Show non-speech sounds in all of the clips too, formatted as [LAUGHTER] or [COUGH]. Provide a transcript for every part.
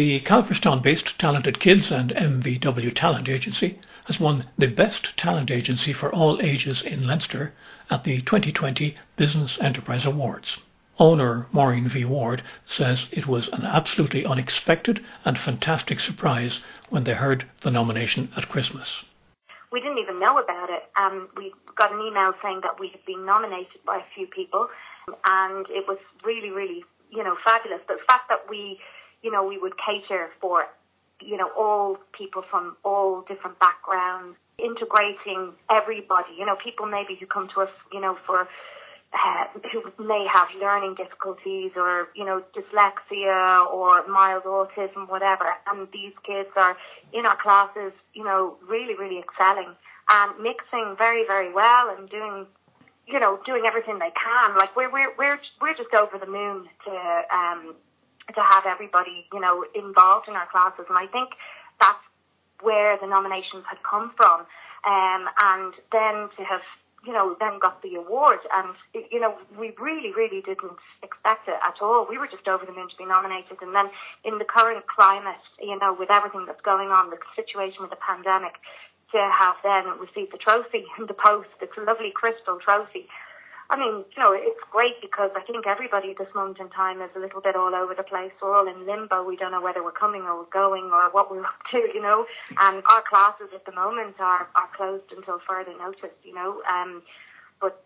The Calverstown based Talented Kids and MVW Talent Agency has won the Best Talent Agency for All Ages in Leinster at the 2020 Business Enterprise Awards. Owner Maureen V. Ward says it was an absolutely unexpected and fantastic surprise when they heard the nomination at Christmas. We didn't even know about it. Um, we got an email saying that we had been nominated by a few people, and it was really, really, you know, fabulous. But the fact that we you know, we would cater for, you know, all people from all different backgrounds, integrating everybody, you know, people maybe who come to us, you know, for, uh, who may have learning difficulties or, you know, dyslexia or mild autism, whatever. And these kids are in our classes, you know, really, really excelling and mixing very, very well and doing you know, doing everything they can. Like we're we're we're we're just over the moon to um to have everybody, you know, involved in our classes. And I think that's where the nominations had come from. Um, and then to have, you know, then got the award. And, you know, we really, really didn't expect it at all. We were just over the moon to be nominated. And then in the current climate, you know, with everything that's going on, the situation with the pandemic, to have then received the trophy [LAUGHS] in the post, a lovely crystal trophy I mean, you know, it's great because I think everybody at this moment in time is a little bit all over the place. We're all in limbo. We don't know whether we're coming or we're going or what we're up to, you know. And our classes at the moment are, are closed until further notice, you know. Um, but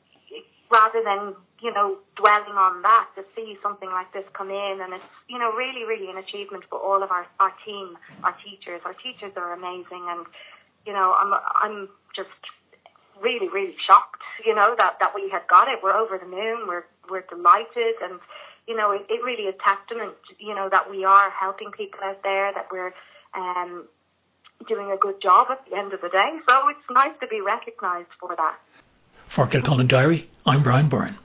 rather than, you know, dwelling on that, to see something like this come in and it's, you know, really, really an achievement for all of our, our team, our teachers. Our teachers are amazing and, you know, I'm, I'm just really, really shocked, you know, that, that we had got it. We're over the moon. We're, we're delighted. And, you know, it, it really is testament, you know, that we are helping people out there, that we're, um, doing a good job at the end of the day. So it's nice to be recognised for that. For Kilcullen Diary, I'm Brian Byrne.